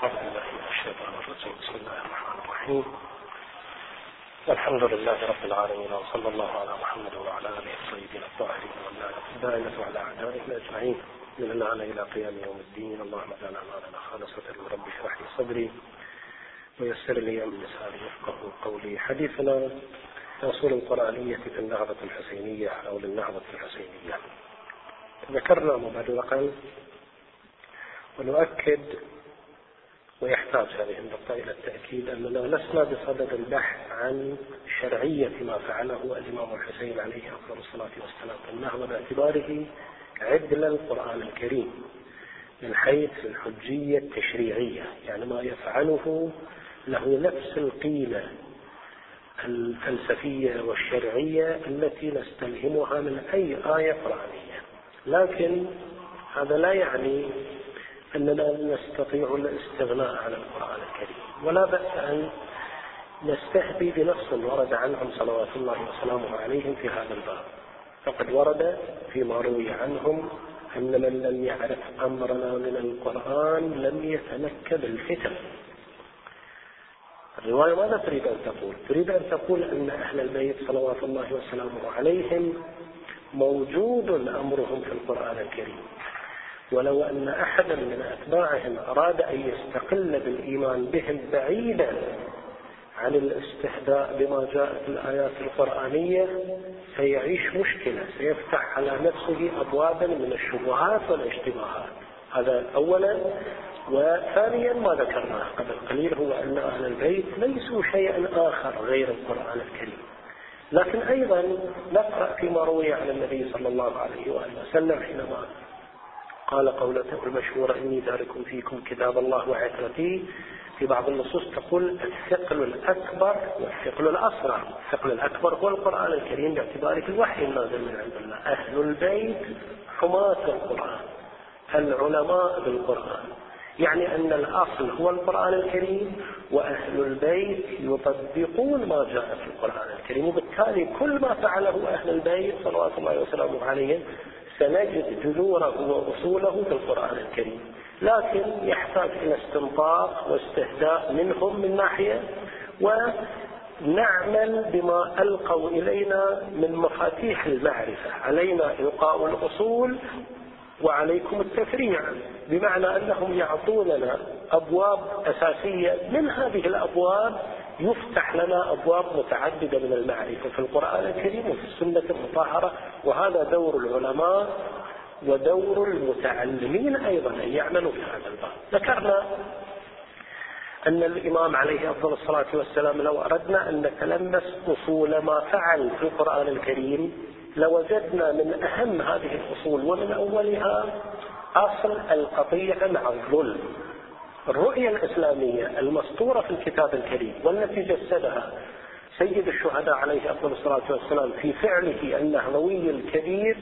بسم الله الرحمن الرحيم. الحمد لله رب العالمين وصلى الله على محمد وعلى آله الطيبين الطاهرين والدائمة وعلى أعدائهم أجمعين. من الآن إلى قيام يوم الدين. اللهم اجعل أعمالنا خالصة رب اشرح لي صدري ويسر لي أمر لساني يفقه قولي. حديثنا أصول القرآنية في النهضة الحسينية أو للنهضة الحسينية. ذكرنا مبادرة. ونؤكد ويحتاج هذه النقطة إلى التأكيد أننا لسنا بصدد البحث عن شرعية ما فعله الإمام الحسين عليه أفضل الصلاة والسلام. النهضة باعتباره عدل القرآن الكريم من حيث الحجية التشريعية. يعني ما يفعله له نفس القيمة الفلسفية والشرعية التي نستلهمها من أي آية قرآنية. لكن هذا لا يعني أننا نستطيع الاستغناء عن القرآن الكريم. ولا بأس أن نستهدي بنص ورد عنهم صلوات الله وسلامه عليهم في هذا الباب. فقد ورد فيما روي عنهم أن من لم يعرف أمرنا من القرآن لم يتمكن الفتن. الرواية ماذا تريد أن تقول؟ تريد أن تقول أن أهل البيت صلوات الله وسلامه عليهم موجود أمرهم في القرآن الكريم. ولو أن أحدا من أتباعهم أراد أن يستقل بالإيمان بهم بعيدا عن الاستهداء بما جاء في الآيات القرآنية سيعيش مشكلة سيفتح على نفسه أبوابا من الشبهات والاشتباهات هذا أولا. وثانيا ما ذكرناه قبل قليل هو أن أهل البيت ليسوا شيئا آخر غير القرآن الكريم. لكن أيضا نقرأ فيما روي عن النبي صلى الله عليه وآله وسلم حينما قال قولته المشهورة إني تارك فيكم كتاب الله وعترتي. في بعض النصوص تقول الثقل الأكبر والثقل الأصغر. الثقل الأكبر هو القرآن الكريم باعتباره الوحي النازل من عند الله. أهل البيت حماة القرآن. العلماء بالقرآن. يعني أن الأصل هو القرآن الكريم وأهل البيت يطبقون ما جاء في القرآن الكريم. وبالتالي كل ما فعله أهل البيت صلوات الله وسلامه عليهم سنجد جذوره وأصوله في القرآن الكريم. لكن يحتاج إلى استنطاق واستهداء منهم من ناحية ونعمل بما ألقوا إلينا من مفاتيح المعرفة. علينا إلقاء الأصول وعليكم التفريع بمعنى أنهم يعطوننا أبواب أساسية من هذه الأبواب يفتح لنا أبواب متعددة من المعرفة في القرآن الكريم وفي السنة المطهرة وهذا دور العلماء ودور المتعلمين أيضا أن يعملوا في هذا الباب. ذكرنا أن الإمام عليه أفضل الصلاة والسلام لو أردنا أن نتلمس أصول ما فعل في القرآن الكريم لوجدنا من أهم هذه الأصول ومن أولها أصل القطيعة مع الظلم. الرؤية الإسلامية المسطورة في الكتاب الكريم والتي جسدها سيد الشهداء عليه أفضل الصلاة والسلام في فعله النهضوي الكبير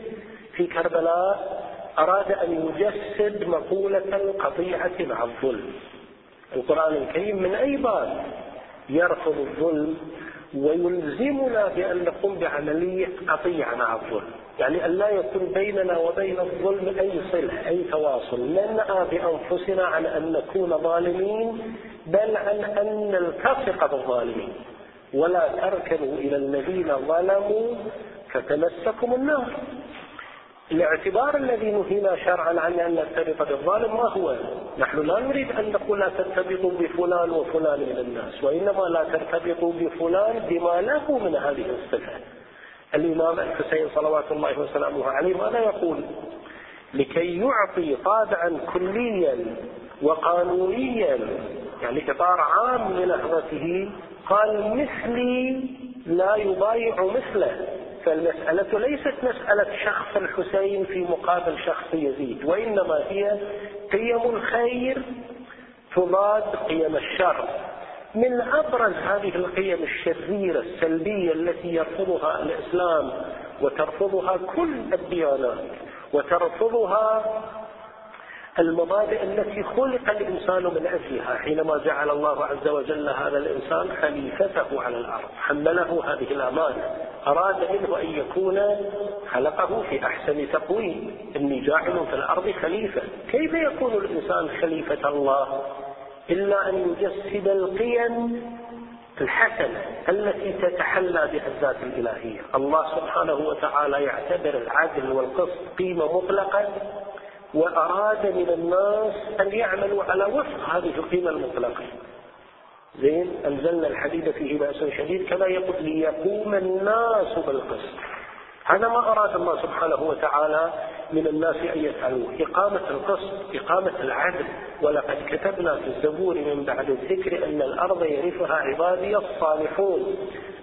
في كربلاء أراد أن يجسد مقولة القطيعة مع الظلم. القرآن الكريم من أي باب يرفض الظلم ويلزمنا بأن نقوم بعملية قطيعة مع الظلم؟ يعني أن لا يكون بيننا وبين الظلم أي صلة أي تواصل. ننأى بأنفسنا عن أن نكون ظالمين بل عن أن نلتصق بالظالمين. ولا تركنوا إلى الذين ظلموا فتمسكم النار. الاعتبار الذي نهينا شرعا عن أن نرتبط بالظالم ما هو؟ نحن لا نريد أن نقول لا ترتبطوا بفلان وفلان من الناس وإنما لا ترتبطوا بفلان بما له من هذه الصفة. الإمام الحسين صلوات الله وسلامه عليه ماذا يقول لكي يعطي طابعا كليا وقانونيا يعني إطار عام لنهضته قال مثلي لا يبايع مثله فالمسألة ليست مسألة شخص الحسين في مقابل شخص يزيد وإنما هي قيم الخير تضاد قيم الشر. من أبرز هذه القيم الشريرة السلبية التي يرفضها الإسلام وترفضها كل الديانات وترفضها المبادئ التي خلق الإنسان من أجلها حينما جعل الله عز وجل هذا الإنسان خليفته على الأرض حمله هذه الأمانة أراد منه أن يكون خلقه في أحسن تقويم إني جاعل في الأرض خليفة كيف يكون الإنسان خليفة الله؟ إلا أن يجسد القيم الحسنة التي تتحلى بها الذات الإلهية. الله سبحانه وتعالى يعتبر العدل والقسط قيمة مطلقة وأراد من الناس أن يعملوا على وفق هذه القيمة المطلقة. زين أنزلنا الحديد فيه بأس شديد كما يقول ليقوم الناس بالقسط. هذا ما أراد الله سبحانه وتعالى من الناس أن يفعلوه إقامة القسط إقامة العدل. ولقد كتبنا في الزبور من بعد الذكر أن الأرض يرثها عبادي الصالحون.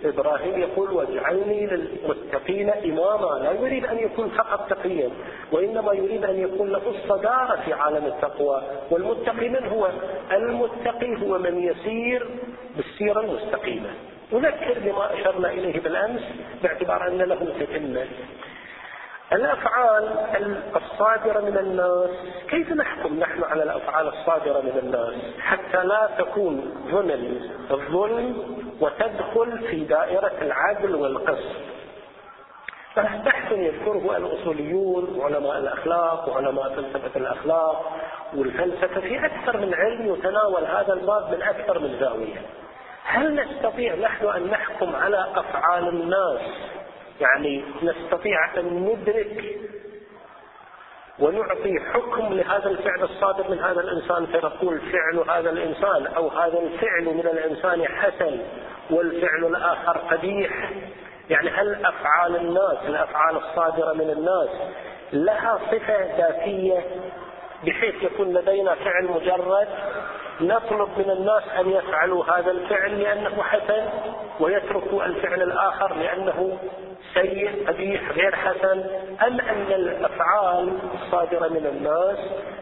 إبراهيم يقول واجعلني للمتقين إماما. لا يريد أن يكون فقط تقيا وإنما يريد أن يكون له الصدارة في عالم التقوى. والمتقي من هو؟ المتقي هو من يسير بالسيرة المستقيمة. نذكر بما أشرنا إليه بالأمس باعتبار أن له تتمة الأفعال الصادرة من الناس كيف نحكم نحن على الأفعال الصادرة من الناس؟ حتى لا تكون ضمن الظلم وتدخل في دائرة العدل والقسط. بحث يذكره الأصوليون وعلماء الأخلاق وعلماء فلسفة الأخلاق والفلسفة في أكثر من علم يتناول هذا الباب من أكثر من زاوية. هل نستطيع نحن أن نحكم على أفعال الناس؟ يعني نستطيع أن ندرك ونعطي حكم لهذا الفعل الصادر من هذا الإنسان فنقول فعل هذا الإنسان أو هذا الفعل من الإنسان حسن والفعل الآخر قبيح. يعني هل أفعال الناس الأفعال الصادرة من الناس لها صفة ذاتية بحيث يكون لدينا فعل مجرد نطلب من الناس أن يفعلوا هذا الفعل لأنه حسن ويتركوا الفعل الآخر لأنه سيء قبيح غير حسن. أم أن الأفعال الصادرة من الناس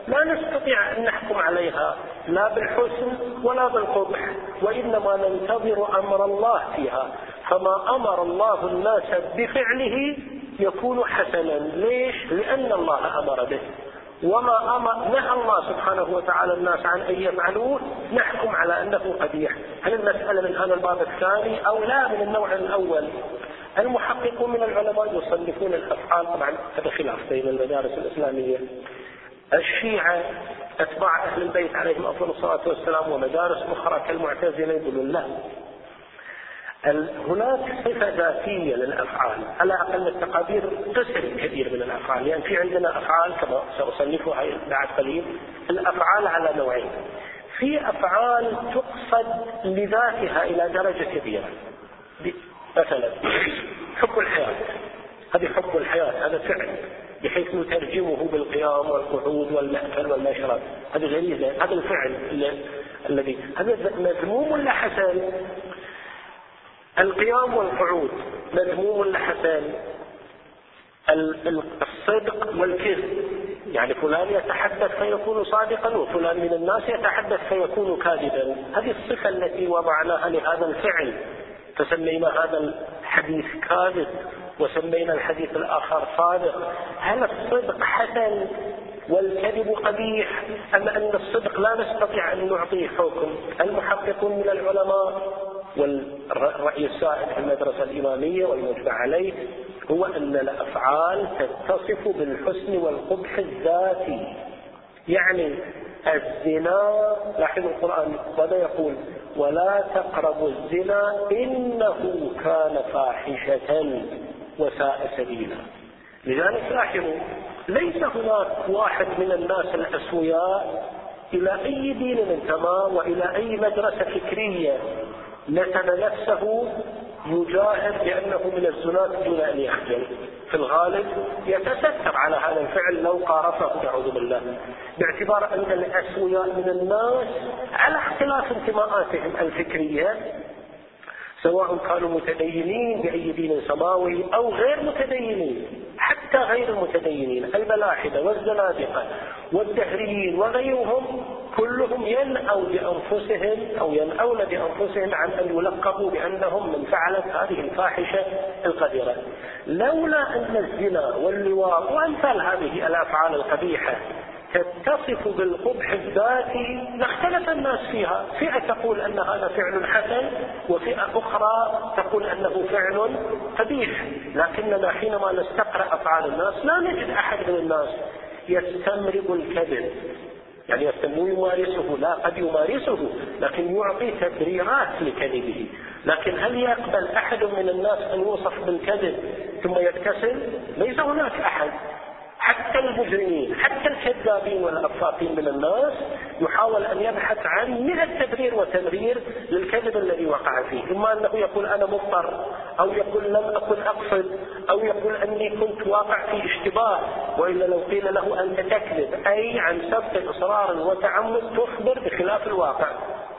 لا نستطيع أن نحكم عليها لا بالحسن ولا بالقبح وإنما ننتظر أمر الله فيها. فما أمر الله الناس بفعله يكون حسنا. ليش؟ لأن الله أمر به. وما أمر نهى الله سبحانه وتعالى الناس عن أن يفعلوه نحكم على أنه قبيح هل المسألة من هذا الباب الثاني أو لا من النوع الأول؟ المحققون من العلماء يصنفون الأفعال طبعا هذا خلاف بين المدارس الإسلامية. الشيعة أتباع أهل البيت عليهم أفضل الصلاة والسلام ومدارس أخرى كالمعتزلة يقولون لا. هناك صفة ذاتية للأفعال على أقل التقادير قسم كبير من الأفعال. يعني في عندنا أفعال كما سأصنفها بعد قليل الأفعال على نوعين. في أفعال تقصد لذاتها إلى درجة كبيرة. مثلا حب الحياة. هذه حب الحياة هذا فعل بحيث نترجمه بالقيام والقعود والمأكل والمشرب. هذه غريزة هذا الفعل الذي هذا مذموم ولا حسن؟ القيام والقعود مذموم ولا حسن؟ الصدق والكذب. يعني فلان يتحدث فيكون صادقا وفلان من الناس يتحدث فيكون كاذبا. هذه الصفة التي وضعناها لهذا الفعل. فسمينا هذا الحديث كاذب وسمينا الحديث الآخر صادق. هل الصدق حسن والكذب قبيح أم أن الصدق لا نستطيع أن نعطيه حكم؟ المحققون من العلماء والرأي السائد في المدرسة الإمامية والمجمع عليه هو أن الأفعال تتصف بالحسن والقبح الذاتي. يعني الزنا لاحظوا القرآن ماذا يقول؟ ولا تقربوا الزنا إنه كان فاحشة وساء سبيلا. لذلك لاحظوا ليس هناك واحد من الناس الأسوياء إلى أي دين انتمى وإلى أي مدرسة فكرية نسب نفسه يجاهد بأنه من الزناة دون أن يخجل. في الغالب يتستر على هذا الفعل لو قارفه نعوذ بالله. باعتبار أن الأسوياء من الناس على اختلاف انتماءاتهم الفكرية سواء كانوا متدينين بأي دين سماوي أو غير متدينين حتى غير المتدينين الملاحدة والزنادقة والدهريين وغيرهم. كلهم ينأوا بأنفسهم أو ينأون بأنفسهم عن أن يلقبوا بأنهم من فعلت هذه الفاحشة القذرة لولا أن الزنا واللواء وأمثال هذه الأفعال القبيحة تتصف بالقبح الذاتي لاختلف الناس فيها. فئة تقول أن هذا فعل حسن وفئة أخرى تقول أنه فعل قبيح. لكننا حينما نستقرأ أفعال الناس لا نجد أحد من الناس يستمرق الكذب. يعني مو يمارسه. لا قد يمارسه لكن يعطي تبريرات لكذبه. لكن هل يقبل أحد من الناس أن يوصف بالكذب ثم يبتسم؟ ليس هناك أحد. حتى المجرمين حتى الكذابين والأفاقين من الناس يحاول أن يبحث عن من التبرير وتبرير للكذب الذي وقع فيه. إما أنه يقول أنا مضطر أو يقول لم أكن أقصد أو يقول أني كنت واقع في اشتباه وإلا لو قيل له أنت تكذب أي عن سبق إصرار وتعمد تخبر بخلاف الواقع.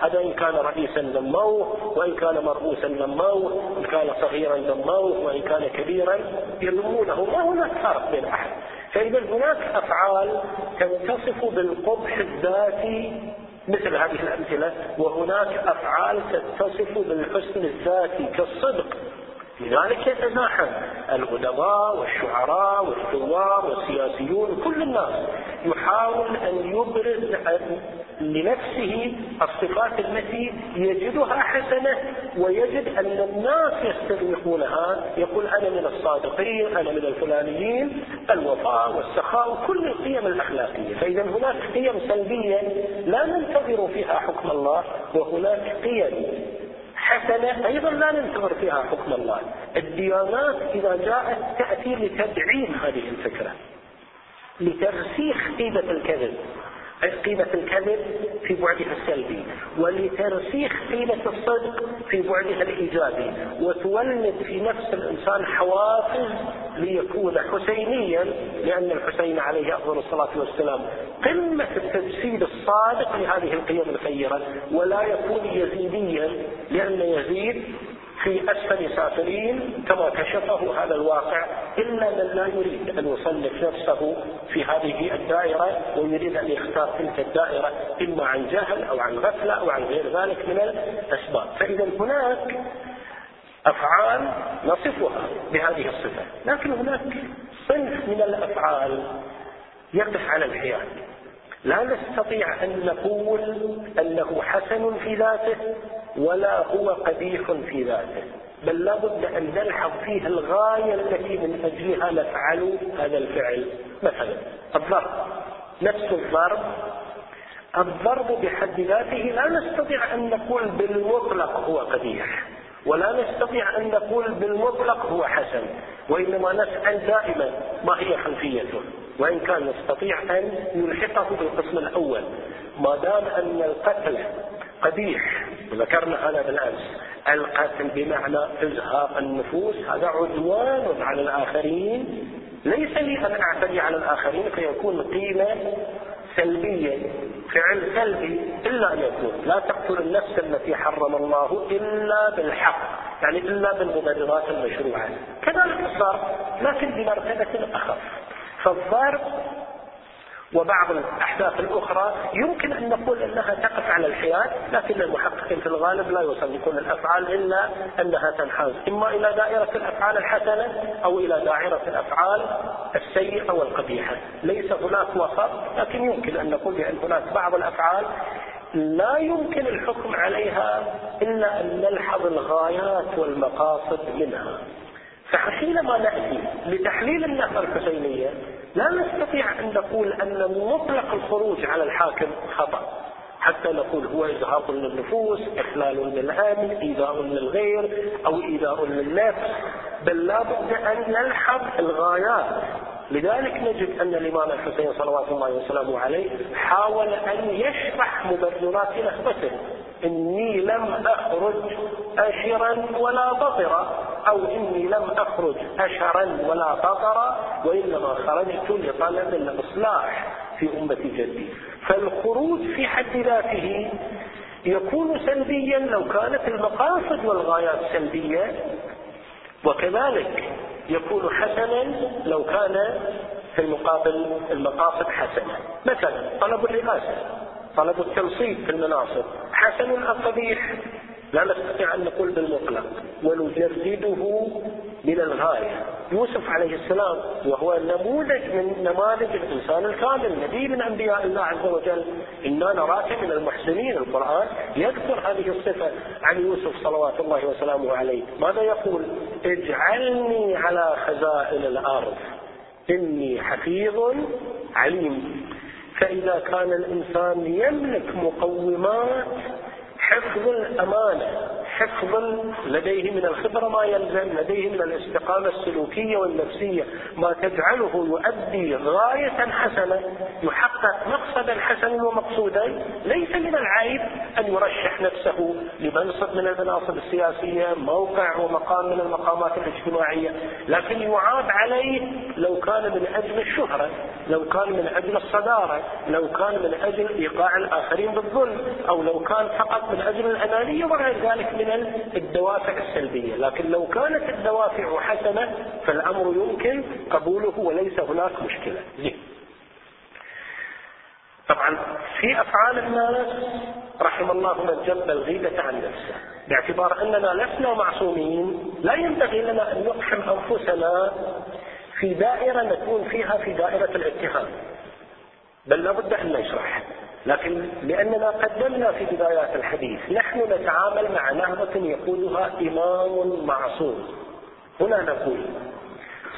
هذا إن كان رئيسا ذموه وإن كان مرؤوسا ذموه إن كان صغيرا ذموه وإن كان كبيرا يذمونه ما هناك فرق بين أحد؟ فإذا هناك أفعال تتصف بالقبح الذاتي مثل هذه الأمثلة وهناك أفعال تتصف بالحسن الذاتي كالصدق. لذلك يتزاحم الأدباء والشعراء والثوار والسياسيون كل الناس يحاول أن يبرز لنفسه الصفات التي يجدها حسنة ويجد أن الناس يستذيقونها يقول أنا من الصادقين أنا من الفلانيين. الوفاء والسخاء وكل القيم الأخلاقية. فإذا هناك قيم سلبية لا ننتظر فيها حكم الله وهناك قيم حسنة أيضا لا ننتظر فيها حكم الله. الديانات إذا جاءت تأتي لتدعيم هذه الفكرة لترسيخ قيمة الكذب. قيمة الكذب في بعدها السلبي ولترسيخ قيمة الصدق في بعدها الإيجابي وتولد في نفس الإنسان حوافز ليكون حسينيا لأن الحسين عليه أفضل الصلاة والسلام قمة التجسيد الصادق لهذه القيم الخيرة ولا يكون يزيديا لأن يزيد في أسفل سافلين كما كشفه هذا الواقع إلا من لا يريد أن يصنف نفسه في هذه الدائرة ويريد أن يختار تلك الدائرة إما عن جهل أو عن غفلة أو عن غير ذلك من الأسباب. فإذا هناك أفعال نصفها بهذه الصفة لكن هناك صنف من الأفعال يقف على الحياد. لا نستطيع أن نقول أنه حسن في ذاته ولا هو قبيح في ذاته بل لابد أن نلحظ فيه الغاية التي من أجلها نفعل هذا الفعل. مثلا الضرب. نفس الضرب. الضرب بحد ذاته لا نستطيع أن نقول بالمطلق هو قبيح ولا نستطيع أن نقول بالمطلق هو حسن وإنما نسأل دائما. ما هي خلفيته؟ وإن كان يستطيع أن يلحقه بالقسم الأول ما دام أن القتل قبيح وذكرنا هذا بالأمس القتل بمعنى إزهاق النفوس هذا عدوان على الآخرين ليس لي أن أعتدي على الآخرين فيكون قيمة سلبية فعل سلبي إلا أن يكون. لا تقتل النفس التي حرم الله إلا بالحق يعني إلا بالمبررات المشروعة. كذلك الضرب لكن بمرتبة أخف. فالضرب وبعض الأحداث الأخرى يمكن أن نقول أنها تقف على الحياد لكن المحققين في الغالب لا يصنفون الأفعال إلا أنها تنحاز إما إلى دائرة الأفعال الحسنة أو إلى دائرة الأفعال السيئة والقبيحة. ليس هناك وسط لكن يمكن أن نقول بأن هناك بعض الأفعال لا يمكن الحكم عليها إلا أن نلحظ الغايات والمقاصد منها. فحينما نأتي لتحليل النفر الحسينية لا نستطيع أن نقول أن مطلق الخروج على الحاكم خطأ حتى نقول هو إزهاق للنفوس إخلال للأمن إيذاء للغير أو إيذاء للنفس. بل لا بد أن نلحظ الغايات. لذلك نجد أن الإمام الحسين صلوات الله وسلامه عليه حاول أن يشرح مبررات نخبته. إني لم أخرج أشرا ولا بطرا أو إني لم أخرج أشرا ولا بطرا وإنما خرجت لطلب الإصلاح في أمة جدي. فالخروج في حد ذاته يكون سلبيا لو كانت المقاصد والغايات سلبية وكذلك يكون حسنا لو كان في المقابل المقاصد حسنة. مثلا طلب الرئاسة طلب التنصيب في المناصب حسن أم قبيح لا نستطيع أن نقول بالمطلق ونجرده من الغاية. يوسف عليه السلام وهو نموذج من نماذج الإنسان الكامل نبي من أنبياء الله عز وجل. إنا نراك من المحسنين. القرآن يذكر هذه الصفة عن يوسف صلوات الله وسلامه عليه. ماذا يقول؟ اجعلني على خزائن الأرض. إني حفيظ عليم. فإذا كان الإنسان يملك مقومات حفظ الأمانة. حفظ لديه من الخبرة ما يلزم لديه من الاستقامة السلوكية والنفسية. ما تجعله يؤدي غاية حسنة يحقق مقصدا حسنا ومقصودا. ليس من العيب أن يرشح نفسه لمنصب من المناصب السياسية موقع ومقام من المقامات الاجتماعية. لكن يعاب عليه لو كان من أجل الشهرة لو كان من أجل الصدارة لو كان من أجل إيقاع الآخرين بالظلم أو لو كان فقط من أجل الأنانية وغير ذلك من الدوافع السلبية. لكن لو كانت الدوافع حسنة فالأمر يمكن قبوله وليس هناك مشكلة. زين. طبعا في أفعال الناس رحم الله من جب الغيبة عن نفسه. باعتبار أننا لسنا معصومين لا ينبغي لنا أن نقحم أنفسنا في دائرة نكون فيها في دائرة الاتهام. بل لابد أن نشرح لكن لأننا قدمنا في بدايات الحديث نحن نتعامل مع نهضة يقودها إمام معصوم. هنا نقول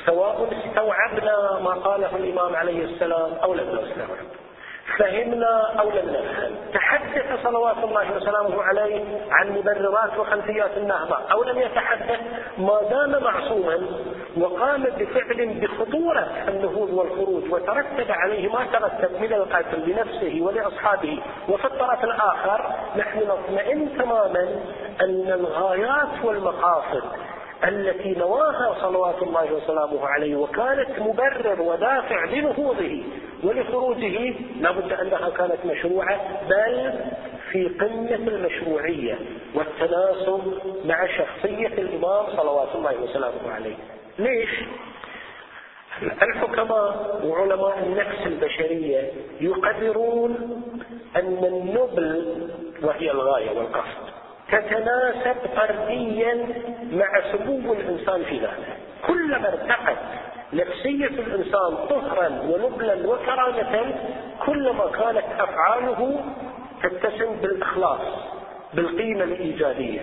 سواء استوعبنا ما قاله الإمام عليه السلام أو لم نستوعب. فهمنا أو لم نفهم. تحدث صلوات الله وسلامه عليه عن مبررات وخلفيات النهضة أو لم يتحدث ما دام معصوما وقام بفعل بخطورة النهوض والخروج وترتب عليه ما ترتب من القتل لنفسه ولأصحابه وفي الطرف الآخر نحن نطمئن تماما أن الغايات والمقاصد التي نواها صلوات الله وسلامه عليه وكانت مبرر ودافع لنهوضه ولخروجه لابد أنها كانت مشروعة بل في قمة المشروعية والتناسب مع شخصية الإمام صلوات الله وسلامه عليه. ليش؟ الحكماء وعلماء النفس البشرية يقررون أن النبل وهي الغاية والقصد تتناسب فرديا مع سمو الإنسان في ذاته كلما ارتقت نفسية الإنسان طهرا ونبلا وكرامة كلما كانت أفعاله تتسم بالإخلاص بالقيمة الإيجابية.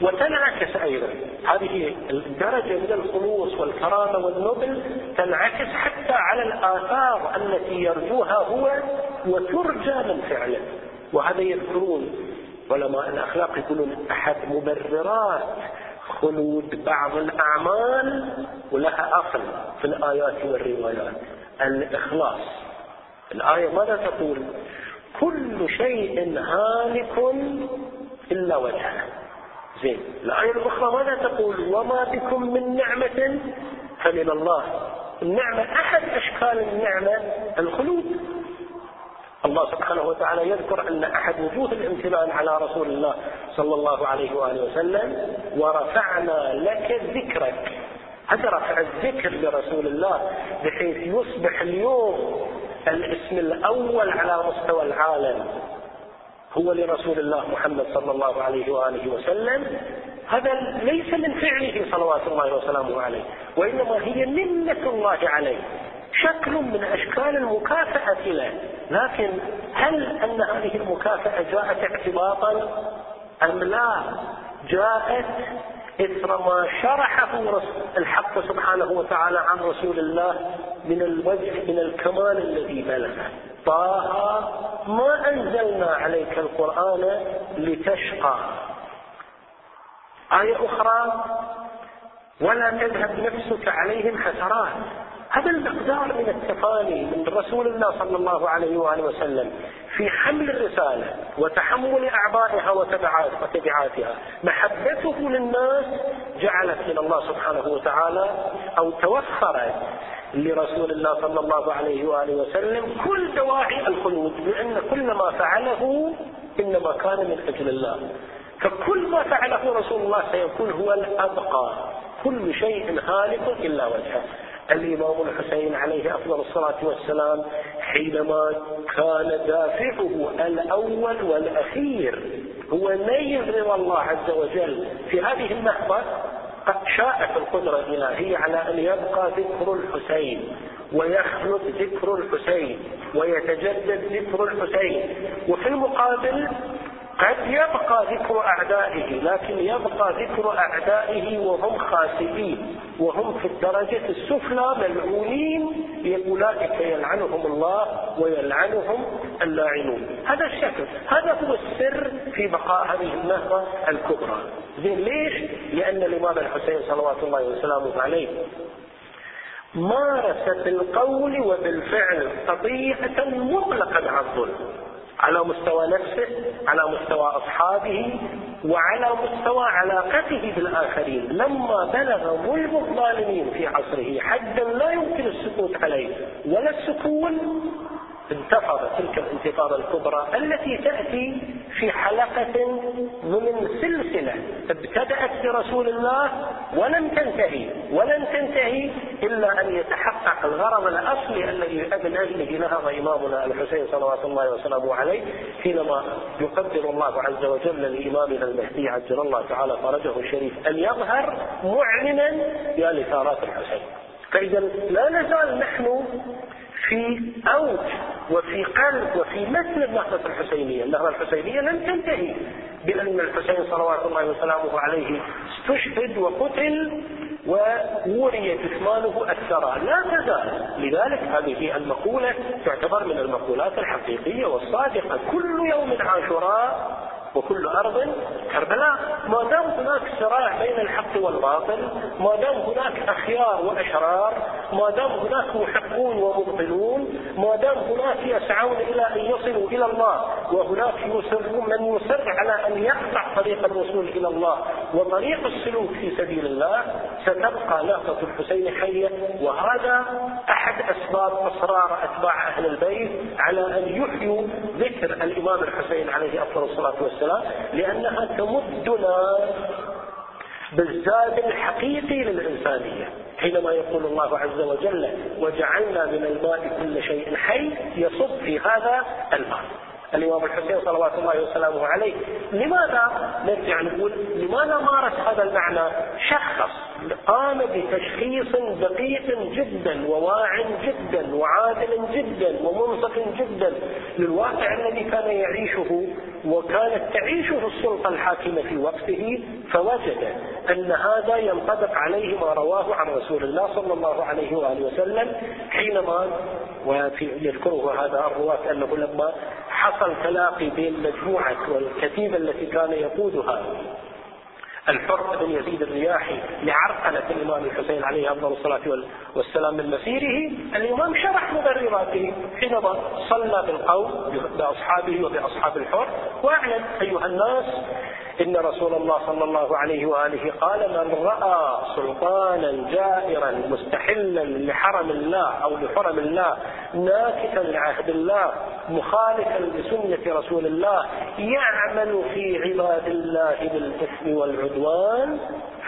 وتنعكس أيضا. هذه الدرجة من الخلوص والكرامة والنبل تنعكس حتى على الآثار التي يرجوها هو وترجى من فعله. وهذا يذكرون علماء الأخلاق يقولون أحد مبررات خلود بعض الأعمال ولها أصل في الآيات والروايات. الإخلاص. الآية ماذا تقول؟ كل شيء هالك إلا وجهه. زين. الآية الأخرى ماذا تقول؟ وما بكم من نعمة فمن الله. النعمة أحد أشكال النعمة الخلود. الله سبحانه وتعالى يذكر أن أحد وجوه الامتنان على رسول الله صلى الله عليه وآله وسلم ورفعنا لك ذكرك. هذا رفع الذكر لرسول الله بحيث يصبح اليوم الاسم الأول على مستوى العالم هو لرسول الله محمد صلى الله عليه وآله وسلم؟ هذا ليس من فعله صلوات الله وسلامه عليه وإنما هي منة الله عليه. شكل من أشكال المكافأة له. لكن هل أن هذه المكافأة جاءت اعتباطا أم لا؟ جاءت إثر ما شرحه الحق سبحانه وتعالى عن رسول الله من الوجه من الكمال الذي بلغه. طه ما أنزلنا عليك القرآن لتشقى. آية أخرى ولا تذهب نفسك عليهم حسرات. هذا المقدار من التفاني من رسول الله صلى الله عليه وآله وسلم في حمل الرسالة وتحمل اعبائها وتبعاتها، محبته للناس جعلت من الله سبحانه وتعالى أو توفرت لرسول الله صلى الله عليه وآله وسلم كل دواعي الخلود لأن كل ما فعله إنما كان من أجل الله. فكل ما فعله رسول الله سيكون هو الأبقى، كل شيء هالك إلا وجهه. الإمام الحسين عليه أفضل الصلاة والسلام حينما كان دافعه الأول والأخير هو نيل رضا الله عز وجل في هذه النهضة قد شاءت القدرة الإلهية على أن يبقى ذكر الحسين ويخلد ذكر الحسين ويتجدد ذكر الحسين. وفي المقابل قد يبقى ذكر أعدائه لكن يبقى ذكر أعدائه وهم خاسئين وهم في الدرجة السفلى ملعونين أولئك يلعنهم الله ويلعنهم اللاعنون. هذا الشكل هذا هو السر في بقاء هذه النهضة الكبرى. زين ليش؟ لأن الإمام الحسين صلوات الله وسلامه عليه مارس بالقول وبالفعل قضية مطلقا عن الظلم. على مستوى نفسه على مستوى أصحابه وعلى مستوى علاقته بالآخرين. لما بلغ ظلم الظالمين في عصره حدا لا يمكن السكوت عليه ولا السكون انتفض تلك الانتفاضة الكبرى التي تأتي في حلقة من سلسلة ابتدأت برسول الله ولم تنتهي ولن تنتهي إلا أن يتحقق الغرض الأصلي الذي من أجله نهض إمامنا الحسين صلوات الله وسلامه عليه حينما يقدر الله عز وجل لإمامنا المهدي عجل الله تعالى فرجه الشريف أن يظهر معلنا يا لثارات الحسين. فإذا لا نزال نحن في أوج وفي قلب وفي مثل النهضة الحسينية. النهضة الحسينية لم تنتهي بأن الحسين صلوات الله وسلامه عليه استشهد وقتل ووري جثمانه الثرى لا تزال. لذلك هذه المقولة تعتبر من المقولات الحقيقية والصادقة. كل يوم عاشوراء وكل أرض كربلاء. ما دام هناك صراع بين الحق والباطل ما دام هناك أخيار وأشرار ما دام هناك محقون ومبطلون ما دام هناك يسعون إلى أن يصلوا إلى الله وهناك يصرون من يصر على أن يقطع طريق الوصول إلى الله وطريق السلوك في سبيل الله ستبقى نهضة الحسين حية. وهذا أحد أسباب إصرار أتباع أهل البيت على أن يحيوا ذكر الإمام الحسين عليه أفضل الصلاة والسلام. والسلام لأنها تمدنا بالزاد الحقيقي للإنسانية. حينما يقول الله عز وجل وجعلنا من الماء كل شيء حي يصب في هذا الماء. الإمام الحسين صلوات الله وسلامه عليه. لماذا نرجع نقول لماذا مارس هذا المعنى شخص؟ قام بتشخيص دقيق جدا وواع جدا وعادل جدا ومنصف جدا للواقع الذي كان يعيشه وكانت تعيشه السلطة الحاكمة في وقته فوجد أن هذا ينطبق عليه ما رواه عن رسول الله صلى الله عليه وآله وسلم حينما ويذكره هذا الرواة أنه لما حصل تلاقي بين مجموعة والكتيبة التي كان يقودها الحر بن يزيد الرياحي لعرقلة الإمام الحسين عليه أفضل الصلاة والسلام من مسيره. الإمام شرح مبرراته حينما صلى بالقوم بأصحابه وبأصحاب الحر. وأعلن أيها الناس إن رسول الله صلى الله عليه وآله قال من رأى سلطانا جائرا مستحلا لحرم الله أو لحرم الله ناكثا لعهد الله مخالفا لسنة رسول الله يعمل في عباد الله بالإثم والعدوان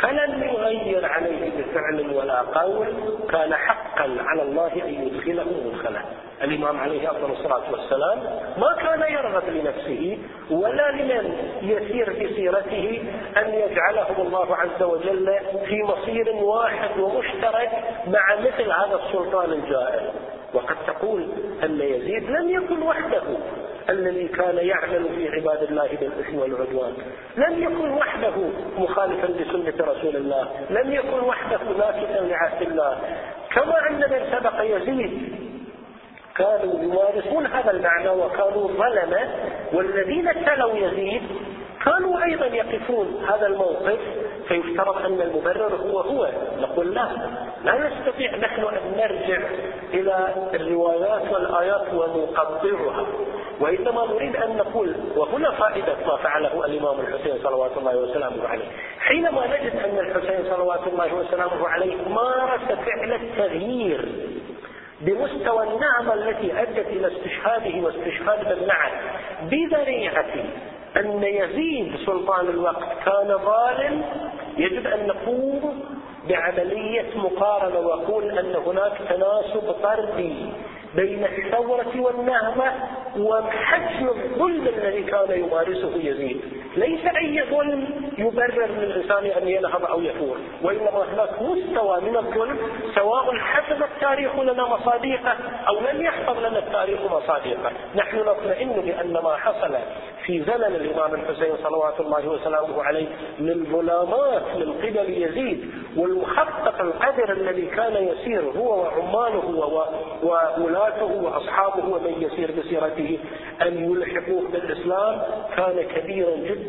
فلن يغير عليه بفعل ولا قول كان حقا على الله أن يدخله مدخلا. الإمام عليه أفضل الصلاة والسلام ما كان يرغب لنفسه ولا لمن يسير في سيرته أن يجعلهم الله عز وجل في مصير واحد ومشترك مع مثل هذا السلطان الجائر. وقد تقول أن يزيد لم يكن وحده. الذي كان يعمل في عباد الله بالإثم والعدوان. لم يكن وحده مخالفا لسنة رسول الله. لم يكن وحده ناكثا لعهد الله. كما أن من سبق يزيد كانوا يمارسون هذا المعنى وكانوا ظلمة والذين تلوا يزيد كانوا أيضا يقفون هذا الموقف. فيفترض أن المبرر هو هو. نقول لا لا نستطيع نحن أن نرجع إلى الروايات والآيات ونقطعها وإنما نريد أن نقول وهنا فائدة ما فعله الإمام الحسين صلوات الله وسلامه عليه. حينما نجد أن الحسين صلوات الله وسلامه عليه مارس فعل التغيير بمستوى النعمة التي أدت إلى استشهاده واستشهاد من معه بذريعة أن يزيد سلطان الوقت. كان ظالم يجب أن نقوم بعملية مقارنة وأقول أن هناك تناسب طردي. بين الثورة والنهضة وحجم الظلم الذي كان يمارسه يزيد. ليس أي ظلم يبرر للإنسان أن ينهض أو يثور وإنما هناك مستوى من الظلم سواء حفظ التاريخ لنا مصادقة أو لم يحفظ لنا التاريخ مصادقة. نحن نطمئن بأن ما حصل في زمن الإمام الحسين صلوات الله وسلامه عليه من ظلامات من قبل يزيد والمحقق القدر الذي كان يسير هو وعماله وولاته وأصحابه ومن يسير بسيرته أن يلحقوه بالإسلام كان كبيرا جدا.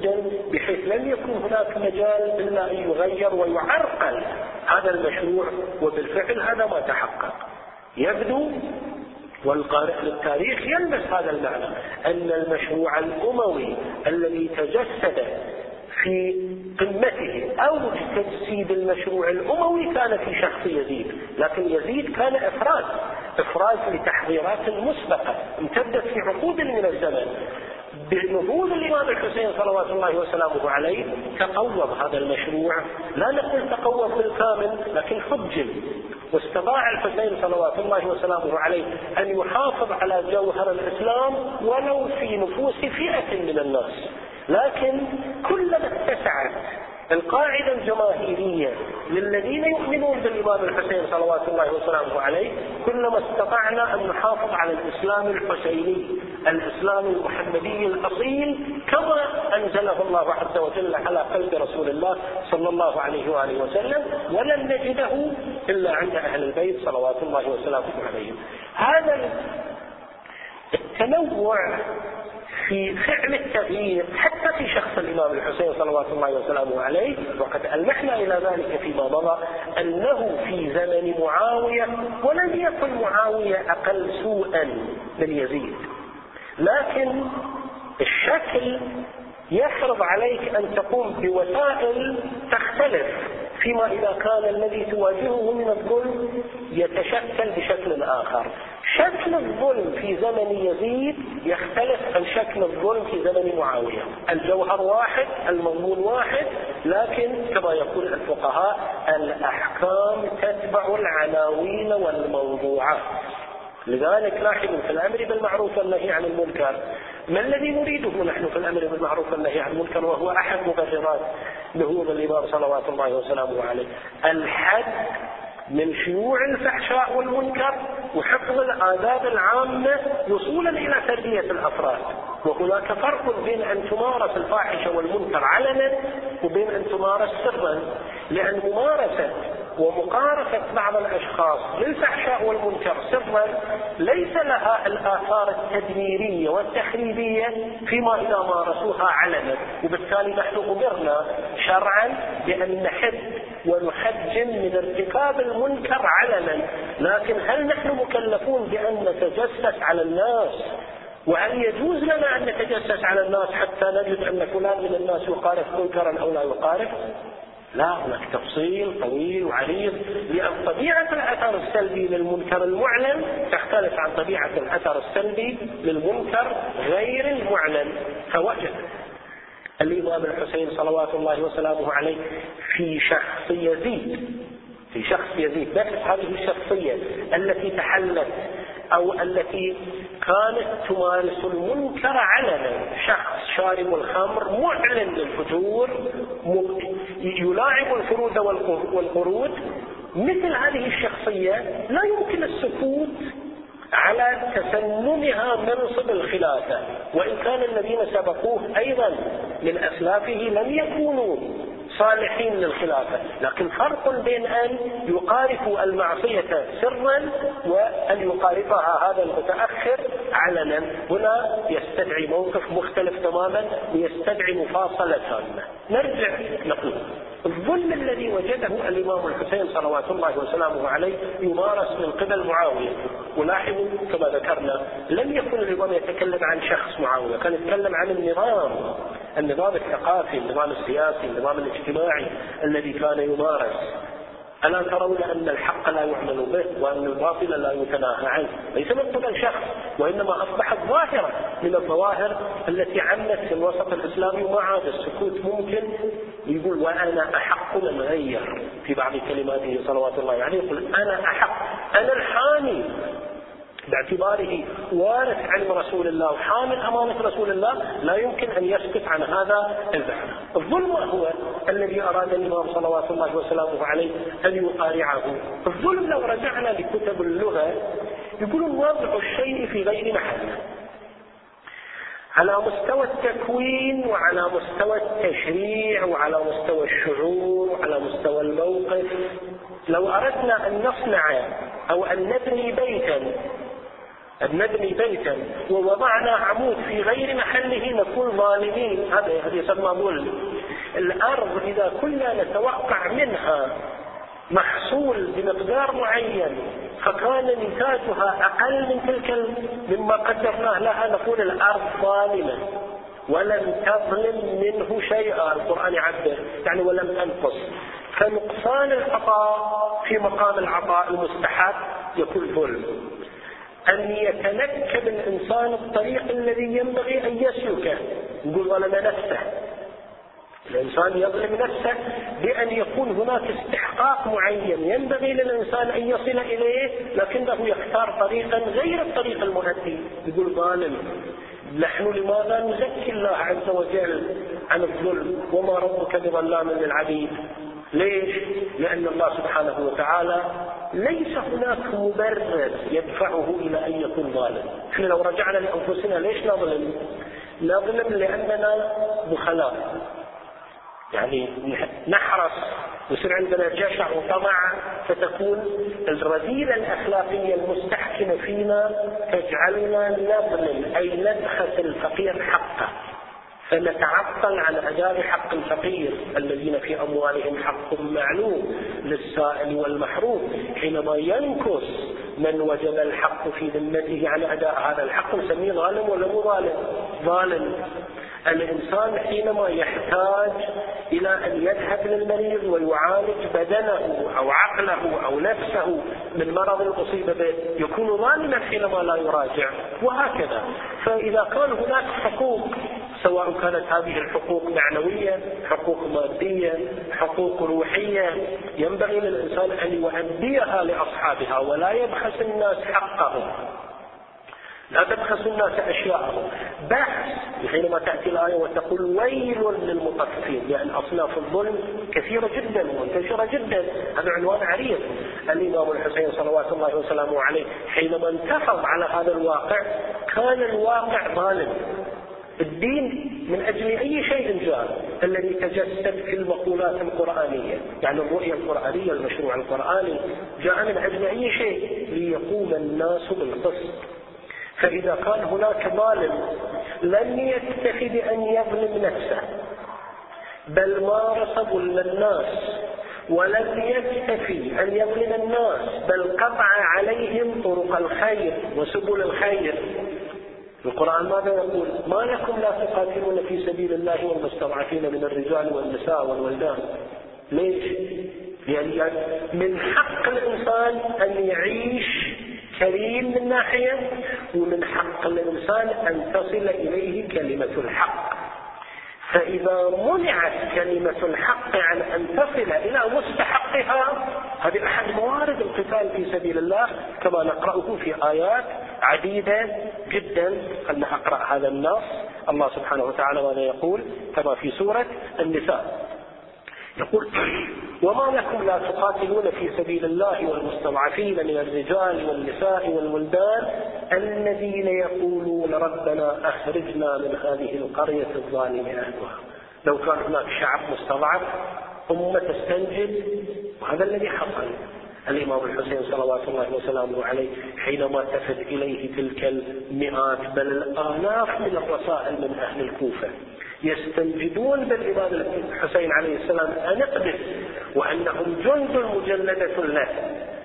بحيث لم يكن هناك مجال إلا أن يغير ويعرقل هذا المشروع وبالفعل هذا ما تحقق. يبدو والقارئ للتاريخ يلمس هذا المعنى أن المشروع الأموي الذي تجسد في قمته أو تجسيد المشروع الأموي كان في شخص يزيد لكن يزيد كان إفراد إفراز لتحضيرات مسبقة امتدت في عقود من الزمن. بنفوذ الإمام الحسين صلوات الله وسلامه عليه تقوض هذا المشروع. لا نقول تقوض بالكامل لكن حجم واستطاع الحسين صلوات الله وسلامه عليه أن يحافظ على جوهر الإسلام ولو في نفوس فئة من الناس. لكن كلما اتسعت القاعدة الجماهيرية للذين يؤمنون بالإمام الحسين صلوات الله وسلامه عليه كلما استطعنا أن نحافظ على الإسلام الحسيني الإسلام المحمدي الأصيل كما أنزله الله عز وجل على قلب رسول الله صلى الله عليه وآله وسلم ولن نجده إلا عند أهل البيت صلوات الله وسلامه عليهم. هذا التنوع في فعل التغيير في شخص الإمام الحسين صلوات الله وسلامه عليه وقد ألمحنا إلى ذلك فيما مضى أنه في زمن معاوية ولم يكن معاوية أقل سوءا من يزيد. لكن الشكل يفرض عليك أن تقوم بوسائل تختلف فيما إذا كان الذي تواجهه من الظلم يتشكل بشكل آخر. شكل الظلم في زمن يزيد يختلف عن شكل الظلم في زمن معاوية. الجوهر واحد المضمون واحد لكن كما يقول الفقهاء الأحكام تتبع العناوين والموضوعات لذلك لاحظوا في الأمر بالمعروف والنهي عن المنكر. ما الذي نريده نحن في الأمر بالمعروف والنهي عن المنكر وهو أحد مبررات نهوض الإمام صلوات الله وسلامه عليه؟ الحد من شيوع الفحشاء والمنكر وحفظ الآداب العامة وصولا إلى تربية الأفراد. وهناك فرق بين أن تمارس الفاحشة والمنكر علنا وبين أن تمارس سرا. لأن ممارسة ومقارفة بعض الأشخاص للفحشاء والمنكر سرا ليس لها الآثار التدميرية والتخريبية فيما إذا مارسوها علنا. وبالتالي نحن أمرنا شرعا بأن نحد ونحجم من ارتكاب المنكر علنا. لكن هل نحن مكلفون بأن نتجسس على الناس؟ وهل يجوز لنا أن نتجسس على الناس حتى نجد أن فلان من الناس يقارف منكرا أو لا يقارف؟ لا هناك تفصيل طويل وعريض لأن طبيعة الأثر السلبي للمنكر المعلن تختلف عن طبيعة الأثر السلبي للمنكر غير المعلن. فوجد الإمام الحسين صلوات الله وسلامه عليه في شخص يزيد في شخص يزيد نفس هذه الشخصية التي تحلت أو التي كانت تمارس المنكر علنا شخص شارب الخمر معلن للفجور يلاعب الفرود والقرود. مثل هذه الشخصية لا يمكن السكوت على تسنمها منصب الخلافة وإن كان الذين سبقوه أيضا من أسلافه لم يكونوا صالحين للخلافة. لكن فرق بين أن يقارفوا المعصية سرا وأن يقارفها هذا المتأخر علنا. هنا يستدعي موقف مختلف تماما ويستدعي مفاصلة تامة. نرجع نقول الظلم الذي وجده الإمام الحسين صلوات الله وسلامه عليه يمارس من قبل معاوية. ولاحظوا كما ذكرنا لم يكن الإمام يتكلم عن شخص معاوية كان يتكلم عن النظام. النظام الثقافي النظام السياسي النظام الاجتماعي الذي كان يمارس. ألا ترون أن الحق لا يعمل به وأن الباطل لا يتناهى عنه؟ ليس من قبل شخص وإنما أصبحت ظاهرة من الظواهر التي عمت في الوسط الإسلامي وما عاد السكوت ممكن. يقول وأنا أحق من غير في بعض كلماته صلوات الله عليه يقول أنا أحق أنا الحامي. باعتباره وارث عن رسول الله وحامل أمانة رسول الله لا يمكن أن يسكت عن هذا الزعم الظلم هو الذي أراد الإمام صلوات الله وسلامه عليه أن يقارعه. الظلم لو رجعنا لكتب اللغة يقولون وضع الشيء في غير محله على مستوى التكوين وعلى مستوى التشريع وعلى مستوى الشعور وعلى مستوى الموقف لو أردنا أن نصنع أو أن نبني بيتا أن نبني بيتا ووضعنا عمود في غير محله نكون ظالمين. هذا يسمى ظلم الأرض إذا كنا نتوقع منها محصول بمقدار معين فكان نتاجها أقل من تلك مما قدرناه. لها نقول الأرض ظالمة. ولم تظلم منه شيئا. القرآن يعبر يعني ولم تنقص. فنقصان العطاء في مقام العطاء المستحب يكون ظلم. أن يتنكب الإنسان الطريق الذي ينبغي أن يسلكه يقول ظلم نفسه. الإنسان يظلم نفسه بأن يكون هناك استحقاق معين. ينبغي للإنسان أن يصل إليه لكنه يختار طريقا غير الطريق المؤدي. يقول ظالم نحن لماذا نزكي الله عز وجل عن الظلم؟ وما ربك بظلام للعبيد. ليش؟ لأن الله سبحانه وتعالى ليس هناك مبرر يدفعه إلى أن يكون ظالم إحنا لو رجعنا لأنفسنا ليش نظلم؟ نظلم لأننا بخلاء يعني نحرص يصير عندنا جشع وطمع فتكون الرذيلة الأخلاقية المستحكمة فينا تجعلنا نظلم أي نبخس الفقير حقه فنتعطل عن أداء حق الفقير الذين في أموالهم حق معلوم للسائل والمحروم حينما ينكس من وجد الحق في ذمته عن أداء هذا الحق نسميه ظالم ولا مو ظالم؟ ظالم. الإنسان حينما يحتاج إلى أن يذهب للمريض ويعالج بدنه أو عقله أو نفسه من مرض أصيب به يكون ظالما حينما لا يراجع. وهكذا. فإذا كان هناك حقوق سواء كانت هذه الحقوق معنوية حقوق مادية حقوق روحية ينبغي للإنسان أن يؤديها لأصحابها ولا يبخس الناس حقهم. لا تبخسوا الناس أشياءهم. بحث حينما تأتي الآية وتقول ويل للمطففين. لأن أصناف الظلم كثيرة جدا ومنتشرة جدا. هذا عنوان عريض. الإمام الحسين صلوات الله وسلامه عليه حينما انتفض على هذا الواقع كان الواقع ظالم. الدين من أجل أي شيء جاء الذي تجسد في المقولات القرآنية. يعني الرؤية القرآنية المشروع القرآني جاء من أجل أي شيء ليقوم الناس بالقسط. فإذا كان هناك ظالم لم يكتفي بأن يظلم نفسه بل مارس ظلم الناس ولم يكتفي أن يظلم الناس بل قطع عليهم طرق الخير وسبل الخير. القرآن ماذا يقول؟ ما لكم لا تقاتلون في سبيل الله والمستضعفين من الرجال والنساء والولدان. ليش؟ يعني من حق الإنسان أن يعيش كريم من ناحية ومن حق الإنسان أن تصل إليه كلمة الحق. فإذا منعت كلمة الحق عن أن تصل إلى مستحقها هذه أحد موارد القتال في سبيل الله كما نقرأه في آيات عديدة جدا خلنا أقرأ هذا النص. الله سبحانه وتعالى ماذا يقول كما في سورة النساء. يقول وما لكم لا تقاتلون في سبيل الله والمستضعفين من الرجال والنساء والولدان الذين يقولون ربنا أخرجنا من هذه القرية الظالم أهلها. لو كان هناك شعب مستضعف أمة تستنجد وهذا الذي حصل. الإمام الحسين صلوات الله وسلامه عليه حينما تفد إليه تلك المئات بل الآلاف من الرسائل من أهل الكوفة. يستنجدون بالإمام الحسين عليه السلام أن اقدس وأنهم جند مجندة له.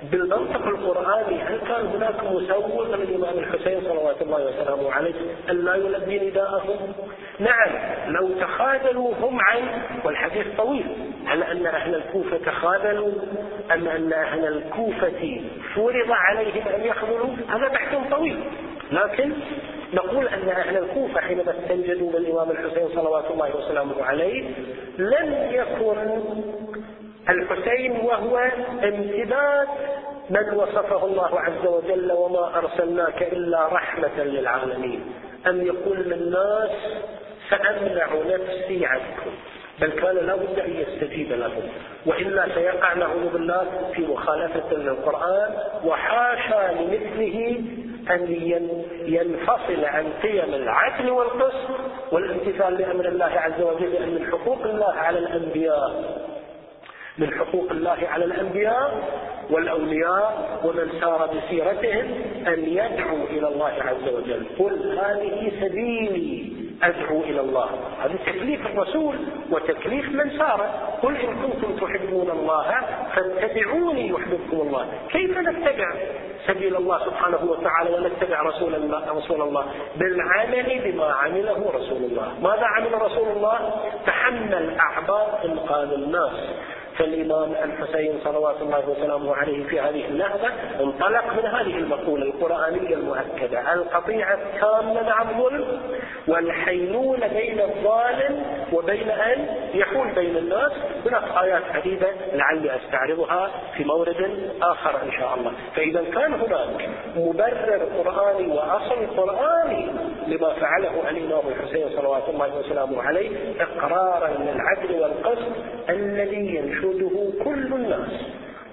بالمنطق القرآني هل كان هناك مسوغ للإمام الحسين صلوات الله وسلامه عليه أن لا يلبي نداءهم؟ نعم لو تخاذلوا هم عنه والحديث طويل هل أن أهل الكوفة تخاذلوا؟ أم أن أهل الكوفة فرض عليهم أن يخذلوا؟ هذا بحث طويل. لكن نقول أن أهل الكوفة حينما استنجدوا بالإمام الحسين صلوات الله وسلامه عليه لم يكن الحسين وهو امتداد من وصفه الله عز وجل وما أرسلناك إلا رحمة للعالمين. أن يقول للناس سأمنع نفسي عنكم بل كان لا بد أن يستجيب لهم. وإلا سيقع نعوذ بالله في مخالفة للقرآن وحاشا لمثله أن ينفصل عن قيم العدل والقسط والامتثال لأمر الله عز وجل لأن من حقوق الله على الأنبياء. من حقوق الله على الأنبياء والأولياء ومن سار بسيرتهم أن يدعوا إلى الله عز وجل. قل هذه سبيلي. أدعو إلى الله. هذا تكليف الرسول وتكليف من سار. قل إن كنتم تحبون الله فاتبعوني يحببكم الله. كيف نتبع سبيل الله سبحانه وتعالى ونتبع رسول الله, رسول الله؟ بالعمل بما عمله رسول الله. ماذا عمل رسول الله؟ تحمل أعباء إنقاذ الناس. فالإمام الحسين صلوات الله وسلامه عليه في هذه اللحظة انطلق من هذه المقولة القرآنية المؤكدة. القطيعة التامة مع الظلم. والحيلولة بين الظالم وبين أن يحول بين الناس هناك آيات عديدة لعلي أستعرضها في مورد آخر إن شاء الله. فإذا كان هناك مبرر قرآني وأصل قرآني لما فعله الإمام الحسين صلوات الله وسلامه عليه إقرارا للعدل والقسط الذي ينشده كل الناس.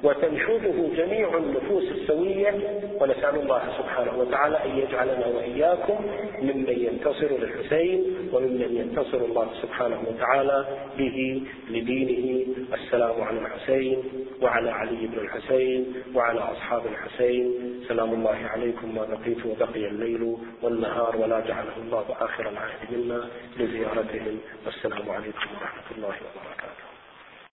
وتنشده جميع النفوس السوية ونسأل الله سبحانه وتعالى أن يجعلنا وإياكم ممن ينتصر للحسين وممن ينتصر الله سبحانه وتعالى به لدينه. السلام على الحسين وعلى علي بن الحسين وعلى أصحاب الحسين. سلام الله عليكم ما بقيت وبقي الليل والنهار ولا جعله الله آخر العهد منا لزيارتهم. والسلام عليكم ورحمة الله وبركاته.